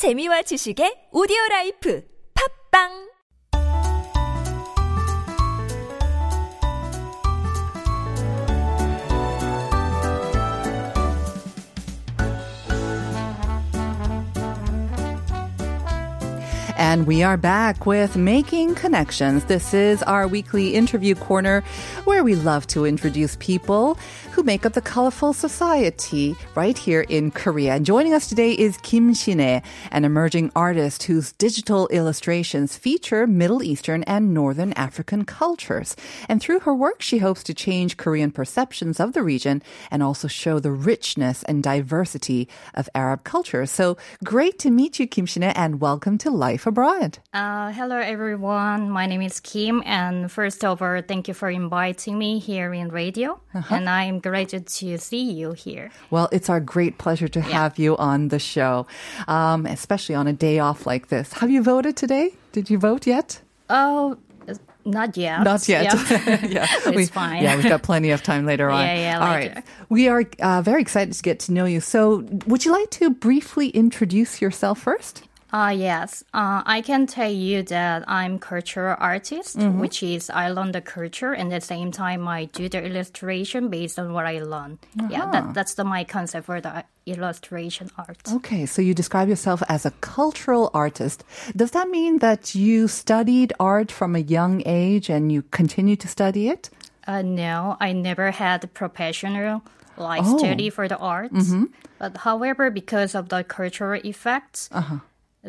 재미와 지식의 오디오 라이프. 팝빵 And we are back with Making Connections. This is our weekly interview corner where we love to introduce people who make up the colorful society right here in Korea. And joining us today is Kim Shine, an emerging artist whose digital illustrations feature Middle Eastern and Northern African cultures. And through her work, she hopes to change Korean perceptions of the region and also show the richness and diversity of Arab culture. So great to meet you, Kim Shine, and welcome to Life Abroad. Uh, hello, everyone. My name is Kim, and first of all, thank you for inviting me here in radio. And I'm delighted to see you here. Well, it's our great pleasure to have you on the show, um, especially on a day off like this. Have you voted today? Did you vote yet? Oh, not yet. Not yet. Yeah. yeah, It's we, fine. Yeah, we've got plenty of time later on. Yeah, yeah, All later. right. We are uh, very excited to get to know you. So, would you like to briefly introduce yourself first? Uh, yes. Uh, I can tell you that I'm cultural artist, Mm-hmm. which is I learn the culture and at the same time I do the illustration based on what I learn. Yeah, Uh-huh. that, that's the my concept for the illustration art. Okay, so you describe yourself as a cultural artist. Does that mean that you studied art from a young age and you continue to study it? Uh, no, I never had a professional like Oh. study for the arts. But however, because of the cultural effects,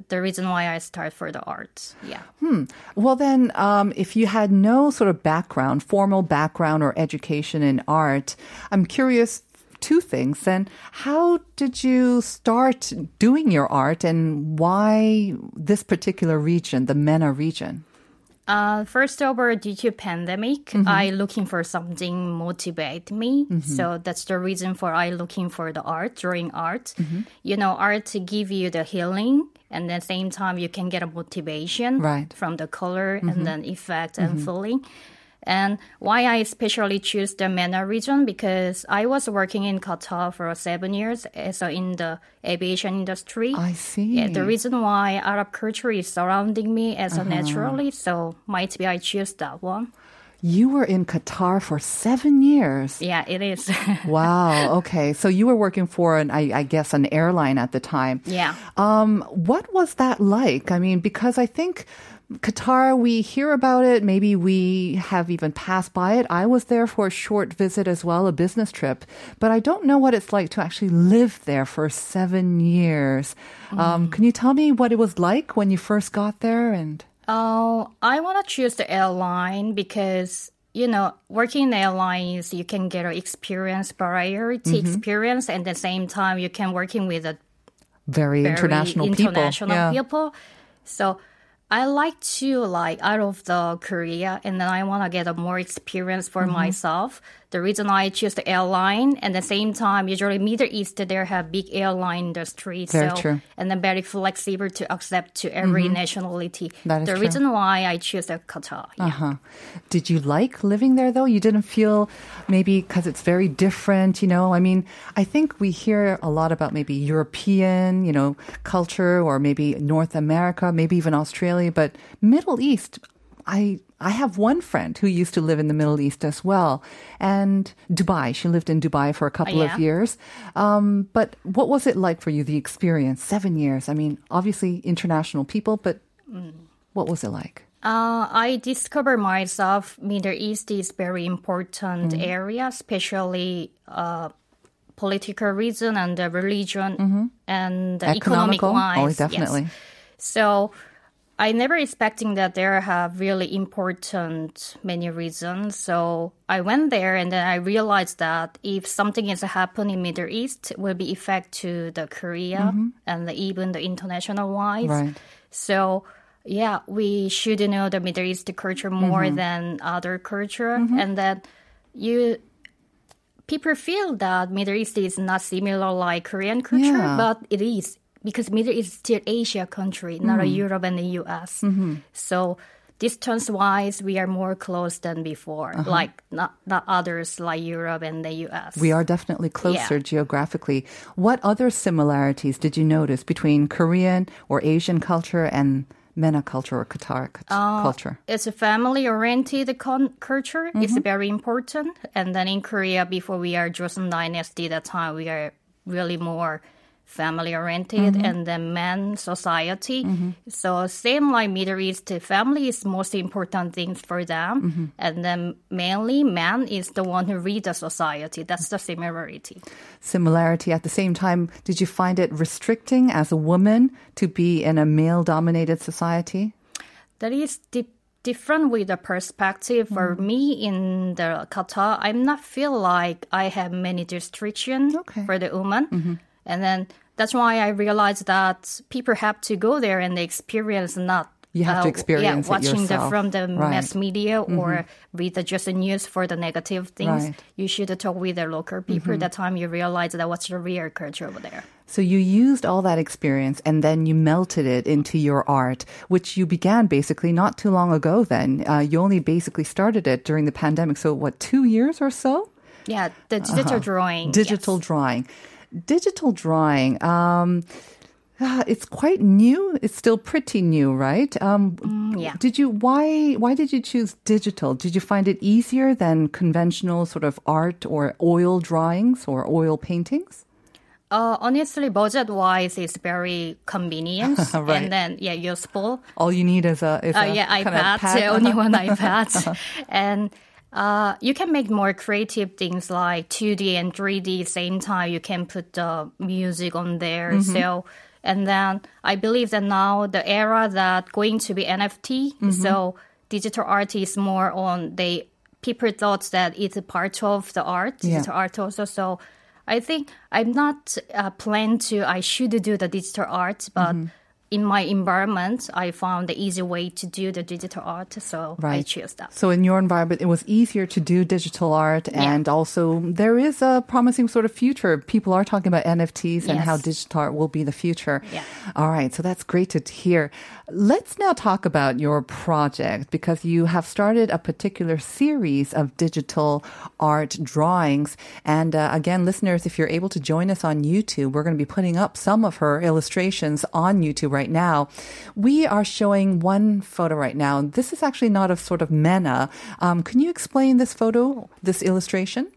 the reason why I started for the arts. Yeah. Hmm. Well, then, um, if you had no sort of background, formal background or education in art, I'm curious. Two things. Then, how did you start doing your art, and why this particular region, the MENA region? Uh, first over due to pandemic, Mm-hmm. I looking for something motivate me. So that's the reason for I looking for the art, drawing art. Mm-hmm. You know, art to give you the healing, and at the same time you can get a motivation Right. Mm-hmm. from the color and then effect and feeling. And why I especially choose the MENA region because I was working in Qatar for seven years, uh, so in the aviation industry. I see. Yeah, the reason why Arab culture is surrounding me as Uh-huh. a naturally, so might be I choose that one. You were in Qatar for seven years. Yeah, it is. Wow. Okay. So you were working for an, I, I guess, an airline at the time. yeah. Um, what was that like? I mean, because I think Qatar, we hear about it. Maybe we have even passed by it. I was there for a short visit as well, a business trip, but I don't know what it's like to actually live there for seven years. Um, can you tell me what it was like when you first got there? And Oh, I want to choose the airline because you know, working in airlines, you can get an experience, variety Mm-hmm. experience, and at the same time, you can working with a very, very international, international people. Yeah. people. So I like to like out of the Korea, and then I want to get a more experience for Mm-hmm. myself. The reason I choose the airline, and at the same time, usually Middle East there have big airline industry, Very so true. Mm-hmm. and then very flexible to accept to every nationality. That is the true. reason why I choose the Qatar. Yeah. Uh-huh. Did you like living there though? You didn't feel maybe because it's very different, you know? I mean, I think we hear a lot about maybe European, you know, culture or maybe North America, maybe even Australia, but Middle East, I I have one friend who used to live in the Middle East as well, and Dubai. She lived in Dubai for a couple yeah? of years. Um, but what was it like for you? The experience, seven years. I mean, obviously international people, but what was it like? Uh, I discovered myself Middle East is very important Mm-hmm. area, especially uh, political reason and the religion and the economic Mm-hmm. Oh, wise. yes. definitely. So I never expecting that there have really important many reasons. So I went there and then I realized that if something is happening in Middle East, it will be effect to the Korea and the, even the international wise. Mm-hmm. Right. So yeah, we should know the Middle East culture more than other culture, and that you people feel that Middle East is not similar like Korean culture, Yeah. but it is because Middle East is still Asia country, not a Europe and the US. So distance wise, we are more close than before. Uh-huh. Like not not others like Europe and the US. We are definitely closer Yeah. geographically. What other similarities did you notice between Korean or Asian culture and MENA culture or Qatar Uh, culture? It's a family oriented con- culture. It's Mm-hmm. very important. And then in Korea, before we are Joseon Dynasty, that time we are really more family oriented Mm-hmm. and then man society. So same like Middle East, family is most important things for them. Mm-hmm. And then mainly man is the one who read the society. That's the similarity. Similarity at the same time, did you find it restricting as a woman to be in a male dominated society? that is di- different with the perspective for Mm-hmm. me in the Qatar. I'm not feel like I have many restrictions Okay. Mm-hmm. for the woman, and then that's why I realized that people have to go there and they experience not. You have to experience it yeah, watching the, from the Right. Mm-hmm. mass media or read the just the news for the negative things. Right. Mm-hmm. You should talk with the local people. That time you realize that what's the real culture over there. So you used all that experience and then you melted it into your art, which you began basically not too long ago then. Uh, you only basically started it during the pandemic. So what, two years or so? Yeah, the digital drawing. Uh-huh. Digital yes. drawing. Digital drawing. Um, ah, it's quite new. It's still pretty new, right? Um, yeah. Did you why why did you choose digital? Did you find it easier than conventional sort of art or oil drawings or oil paintings? Uh, honestly, budget wise, it's very convenient Right. and then yeah, useful. All you need is a is Uh, a yeah, iPad, pad. the only one iPad, and uh, you can make more creative things like 2D and 3D. Same time, you can put the music on there. Mm-hmm. So, and then I believe that now the era that going to be NFT. Mm-hmm. So digital art is more on they people thought that it's a part of the art, Yeah. digital art also. So. I think I'm not uh, plan to. I should do the digital art, but Mm-hmm. In my environment, I found the easy way to do the digital art, so I Right. choose that. So in your environment, it was easier to do digital art, and also there is a promising sort of future. People are talking about NFTs and how digital art will be the future. Yeah. All right, so that's great to hear. Let's now talk about your project because you have started a particular series of digital art drawings. And uh, again, listeners, if you're able to join us on YouTube, we're going to be putting up some of her illustrations on YouTube right now. We are showing one photo right now. This is actually not a sort of mena. Um, can you explain this photo, this illustration?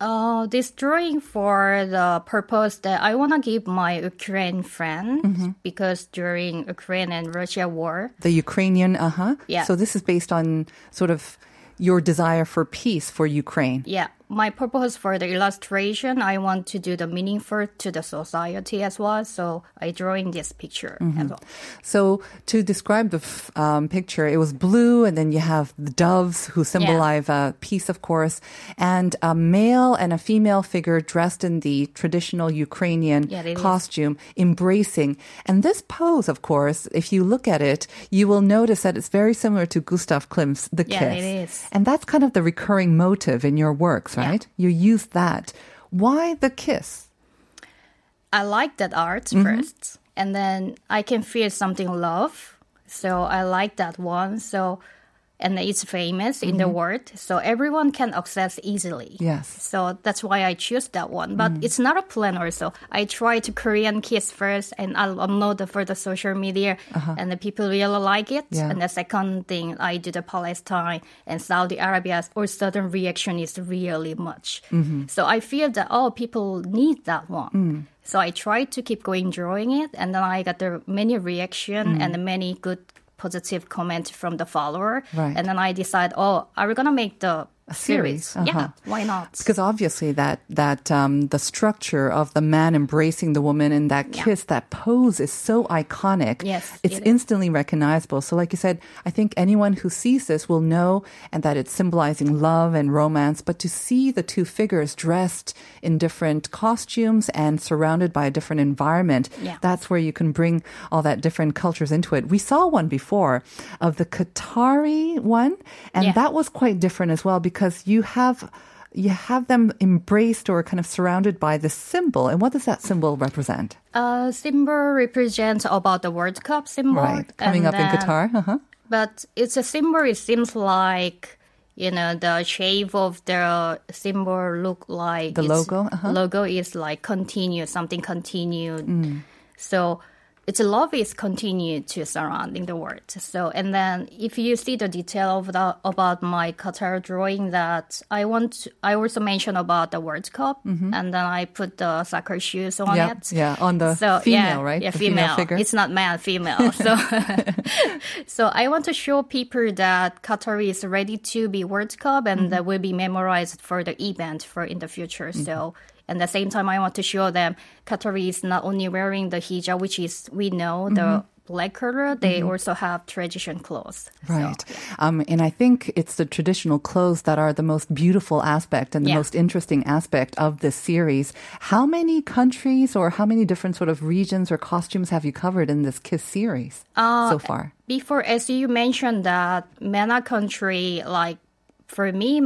Uh, this drawing for the purpose that I want to give my Ukraine friend Mm-hmm. because during Ukraine and Russia war, The Ukrainian, uh huh. Yeah. So this is based on sort of your desire for peace for Ukraine. yeah, my purpose for the illustration, I want to do the meaningful to the society as well. So I drawing this picture Mm-hmm. as well. So to describe the f- um, picture, it was blue, and then you have the doves who symbolize uh, peace, of course, and a male and a female figure dressed in the traditional Ukrainian Yeah, it is. costume, embracing. And this pose, of course, if you look at it, you will notice that it's very similar to Gustav Klimt's The Yeah, Kiss. it is. And that's kind of the recurring motive in your works, Yeah. Right? You use that. Why the kiss? I like that art Mm-hmm. first, and then I can feel something love. So I like that one. So, and it's famous in the world, so everyone can access easily. Mm-hmm. Yes. So that's why I choose that one. But Mm. it's not a plan. Also, I try to Korean kiss first, and I'll upload it for the social media, and the people really like it. Uh-huh. Yeah. And the second thing, I do the Palestine and Saudi Arabia, or certain reaction is really much. Mm-hmm. So I feel that oh, people need that one. Mm. So I tried to keep going drawing it, and then I got the many reaction Mm. and many good positive comment from the follower. Right. And then I decide, oh, are we gonna make the series, series? uh-huh. Yeah, why not? Because obviously that that um, the structure of the man embracing the woman in that Yeah. kiss, that pose is so iconic. Yes, it's it instantly recognizable. So, like you said, I think anyone who sees this will know and that it's symbolizing love and romance. But to see the two figures dressed in different costumes and surrounded by a different environment, Yeah. that's where you can bring all that different cultures into it. We saw one before of the Qatari one, and Yeah. that was quite different as well because you have you have them embraced or kind of surrounded by this symbol. And what does that symbol represent? Uh, symbol represents about the World Cup symbol. Right, coming and up in Qatar. Uh-huh. but it's a symbol. It seems like you know the shape of the symbol look like The logo? Uh-huh. Mm. Logo is like continue something continued. So its love is continued to surrounding the world. So and then if you see the detail of the about my Qatar drawing that I want I also mention about the World Cup and then I put the soccer shoes on Mm-hmm. Yeah, it. yeah, on the so, female, yeah, right? Yeah, female female. figure. It's not man, female. So so I want to show people that Qatar is ready to be World Cup and Mm-hmm. that will be memorized for the event for in the future. Mm-hmm. So at the same time, I want to show them Qatar is not only wearing the hijab, which is we know the Mm-hmm. black color. They also have tradition clothes. So, Right. Um, and I think it's the traditional clothes that are the most beautiful aspect and the Yeah. most interesting aspect of this series. How many countries or how many different sort of regions or costumes have you covered in this KISS series Uh, so far? Before, as you mentioned that MENA country, like for me,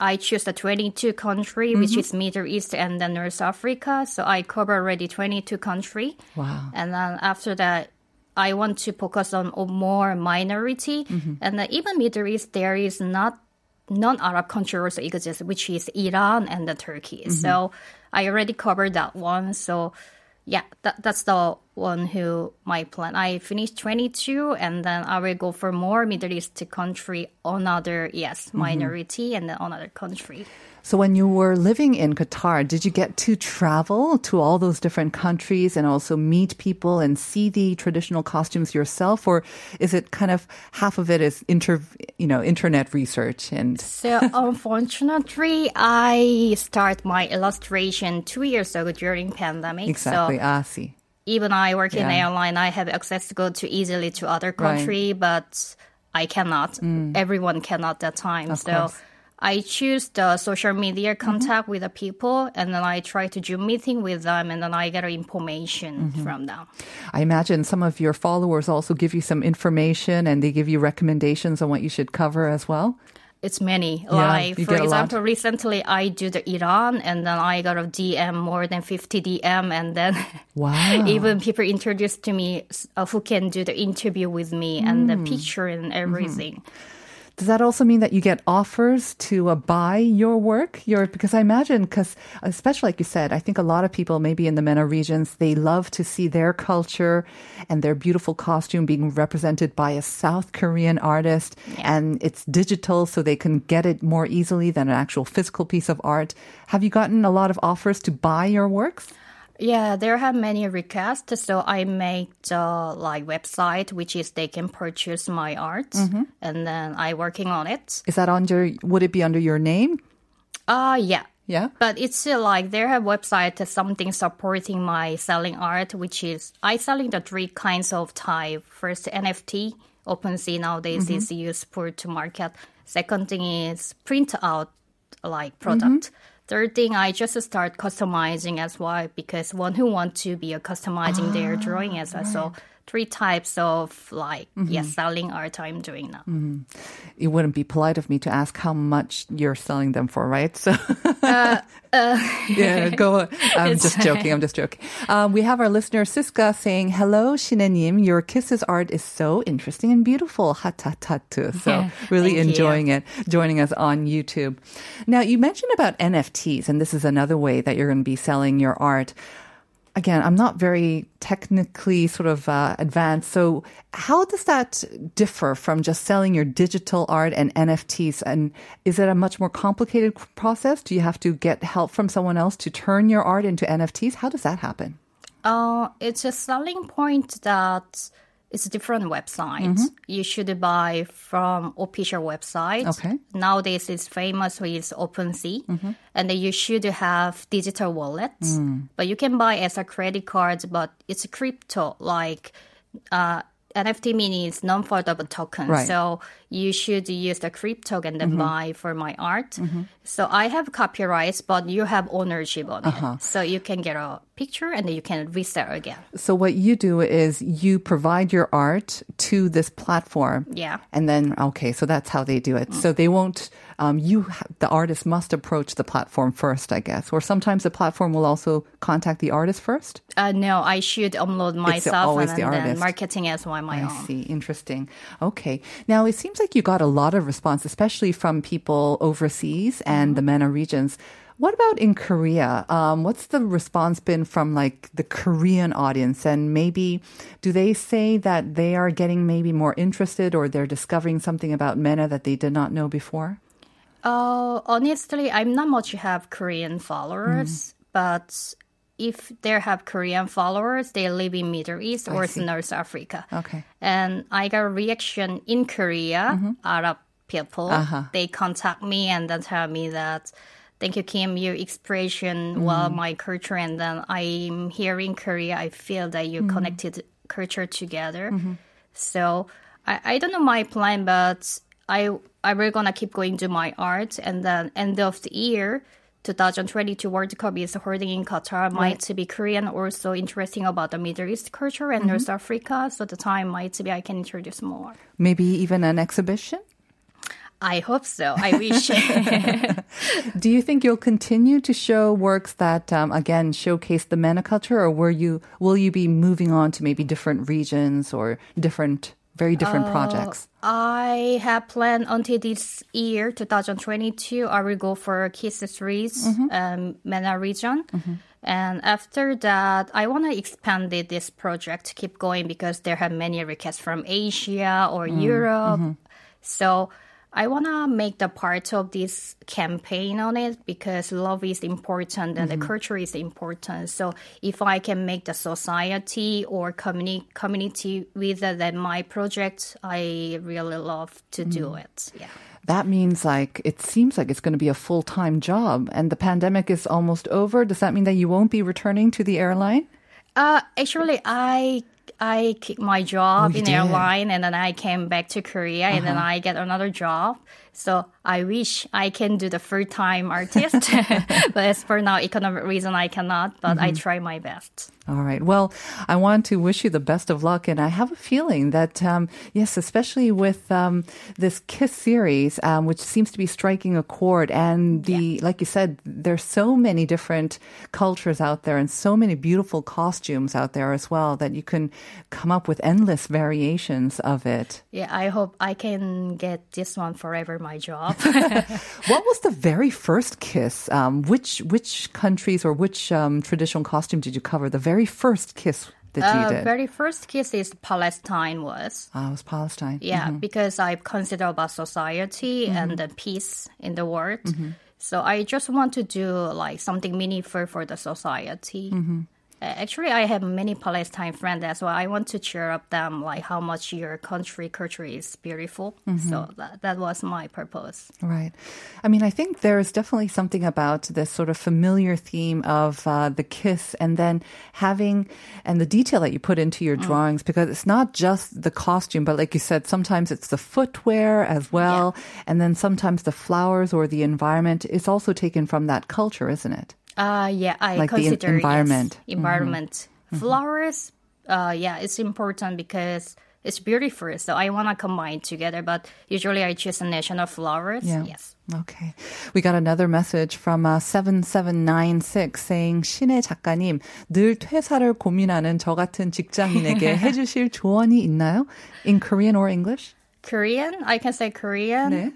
I choose the 22 country, which mm-hmm. is Middle East and then North Africa. So I cover already 22 country. Wow. And then after that, I want to focus on more minority. Mm-hmm. And then even Middle East, there is not non-Arab country also exists, which is Iran and the Turkey. Mm-hmm. So I already covered that one. So yeah, that, that's the one who my plan. I finished 22 and then I will go for more Middle East country, another, yes, mm-hmm. minority and then another country. So when you were living in Qatar, did you get to travel to all those different countries and also meet people and see the traditional costumes yourself? Or is it kind of half of it is inter, you know, internet research and So unfortunately, I start my illustration two years ago during pandemic. exactly, So ah, see. even I work in Yeah. airline, I have access to go to easily to other country, but I cannot. Everyone cannot that time. Mm. Of so course. Mm-hmm. I choose the social media contact with the people, and then I try to do meeting with them, and then I get information Mm-hmm. from them. I imagine some of your followers also give you some information and they give you recommendations on what you should cover as well. It's many. Yeah, like for get a lot. example, recently I do the Iran, and then I got a DM more than fifty DM, and then Wow. even people introduced to me uh, who can do the interview with me and Mm. the picture and everything. Does that also mean that you get offers to uh, buy your work? Your because I imagine because especially like you said, I think a lot of people maybe in the MENA regions they love to see their culture and their beautiful costume being represented by a South Korean artist, and it's digital, so they can get it more easily than an actual physical piece of art. Have you gotten a lot of offers to buy your works? Yeah, there have many requests, so I make the like website, which is they can purchase my art, Mm-hmm. and then I working on it. Is that under? Would it be under your name? Uh yeah. Yeah. But it's still like there have website uh, something supporting my selling art, which is I selling the three kinds of type. First NFT, OpenSea nowadays is used for to market. Second thing is print out like product. Third thing, I just start customizing as well because one who want to be a customizing their ah, drawing as well. So three types of like yeah selling art I'm doing now. It wouldn't be polite of me to ask how much you're selling them for, right? So, Uh, yeah, go. on. I'm just joking. I'm just joking. Um, we have our listener Siska saying, "Hello, Shinenim. Your kisses art is so interesting and beautiful. Hatatatu. So, really Thank you. enjoying it. Joining us on YouTube. Now, you mentioned about NFTs, and this is another way that you're going to be selling your art. Again, I'm not very technically sort of uh, advanced. So, how does that differ from just selling your digital art and NFTs? And is it a much more complicated process? Do you have to get help from someone else to turn your art into NFTs? How does that happen? Uh, it's a selling point that it's a different website. Mm-hmm. You should buy from official website. Okay. Nowadays, it's famous with OpenSea, mm-hmm. and then you should have digital wallets. Mm. But you can buy as a credit card, but it's crypto like. Uh, NFT means non-fungible token. Right. So you should use the crypto and then mm-hmm. buy for my art. Mm-hmm. So I have copyrights, but you have ownership on it. Uh-huh. So you can get a picture and then you can resell again. So, what you do is you provide your art to this platform. Yeah. And then, okay, so that's how they do it. Mm. So they won't, um, you, ha- the artist must approach the platform first, I guess. Or sometimes the platform will also contact the artist first. Uh, no, I should upload myself and the then artist. marketing as well my I own. see. Interesting. Okay. Now, it seems like you got a lot of response, especially from people overseas and the MENA regions. What about in Korea? Um, what's the response been from like the Korean audience? And maybe do they say that they are getting maybe more interested or they're discovering something about MENA that they did not know before? Uh, honestly, I'm not much have Korean followers, but if they have Korean followers, they live in Middle East or North Africa. Okay. And I got a reaction in Korea, Arab people. Uh-huh. They contact me and then tell me that, thank you, Kim, your expression, well, my culture, and then I'm here in Korea. I feel that you connected culture together. So I, I don't know my plan, but I I will gonna keep going to my art, and then end of the year. 2022 World Cup is holding in Qatar. Might be Korean also interesting about the Middle East culture and North Africa. So the time might be I can introduce more. Maybe even an exhibition? I hope so. I wish. Do you think you'll continue to show works that, um, again, showcase the MENA culture, or will you will you be moving on to maybe different regions or different, very different uh, projects? I have planned until this year, 2022, I will go for Kiss series, mm-hmm. um, MENA region. Mm-hmm. And after that, I want to expand this project to keep going because there have many requests from Asia or mm, Europe. Mm-hmm. So I want to make the part of this campaign on it because love is important and the mm-hmm. culture is important. So if I can make the society or communi- community with uh, it, then my project, I really love to do mm-hmm. it. Yeah. That means like it seems like it's going to be a full time job, and the pandemic is almost over. Does that mean that you won't be returning to the airline? Uh, actually, I I quit my job oh, you in did? airline, and then I came back to Korea, and then uh-huh. I get another job. So I wish I can do the full time artist, but as for now, economic reason I cannot. But I try my best. All right. Well, I want to wish you the best of luck. And I have a feeling that, um, yes, especially with um, this KISS series, um, which seems to be striking a chord. And the, like you said, there's so many different cultures out there and so many beautiful costumes out there as well that you can come up with endless variations of it. Yeah, I hope I can get this one forever my job. What was the very first kiss? Um, which which countries or which um, traditional costume did you cover? The very first kiss that you uh, very first kiss is Palestine was. Ah, it was Palestine. Yeah, because I consider about society and the peace in the world. So I just want to do like something meaningful for the society. Uh, Actually, I have many Palestine friends as well. I want to cheer up them, like how much your country culture is beautiful. So that, that was my purpose. Right. I mean, I think there's definitely something about this sort of familiar theme of uh, the kiss and then having, and the detail that you put into your drawings, because it's not just the costume, but like you said, sometimes it's the footwear as well. And then sometimes the flowers or the environment is also taken from that culture, isn't it? Uh, yeah, I Like the en- consider yes, environment. environment, flowers. Uh, yeah, it's important because it's beautiful. So I want to combine together. But usually I choose national flowers. Yeah. Yes. Okay. We got another message from uh, 7796 saying, 신의 작가님, 늘 퇴사를 고민하는 저 같은 직장인에게 해주실 조언이 있나요? In Korean or English? Korean, I can say Korean. 네.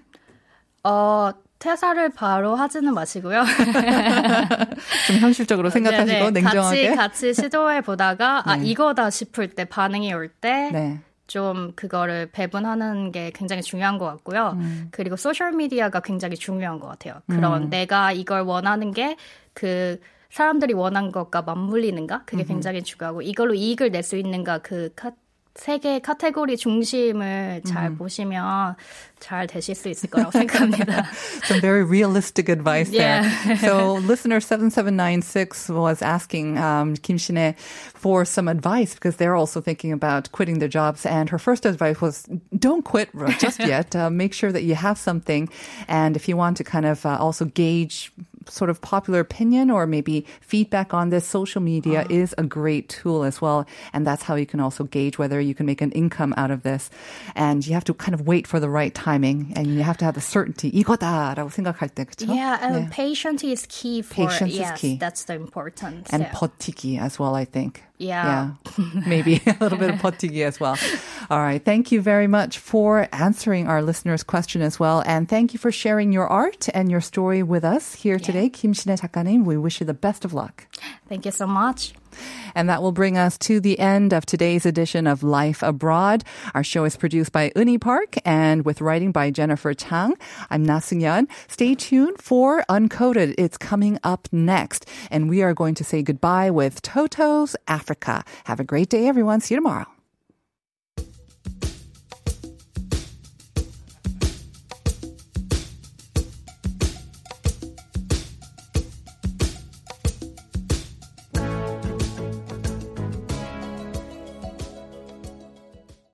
어, 퇴사를 바로 하지는 마시고요. 좀 현실적으로 생각하시고 네네, 냉정하게. 같이 같이 시도해 보다가 아 이거다 싶을 때 반응이 올 때. 네. 좀 그거를 배분하는 게 굉장히 중요한 것 같고요. 음. 그리고 소셜 미디어가 굉장히 중요한 것 같아요. 그럼 내가 이걸 원하는 게 그 사람들이 원한 것과 맞물리는가? 그게 굉장히 중요하고 이걸로 이익을 낼 수 있는가? 그 카, 세개 카테고리 중심을 잘 보시면 잘 되실 수 있을 거라고 생각합니다. Some very realistic advice there. Yeah. so listener 7796 was asking um, Kim Shine for some advice because they're also thinking about quitting their jobs. And her first advice was don't quit just yet. Uh, make sure that you have something. And if you want to kind of uh, also gauge sort of popular opinion or maybe feedback on this, social media is a great tool as well. And that's how you can also gauge whether you can make an income out of this. And you have to kind of wait for the right timing and you have to have the certainty. 이거다라고 생각할 때, 그쵸? Yeah, and 네. patience is key for Patience is yes, key. that's the important. and yeah. 버티기 as well, I think. Yeah. Yeah. Maybe a little bit of 버티기 as well. All right. Thank you very much for answering our listeners' question as well. And thank you for sharing your art and your story with us here today. Kim Shin의 작가님, we wish you the best of luck. Thank you so much. And that will bring us to the end of today's edition of Life Abroad. Our show is produced by Uni Park and with writing by Jennifer Chang. I'm Na. Stay tuned for Uncoded. It's coming up next. And we are going to say goodbye with Toto's Africa. Have a great day, everyone. See you tomorrow.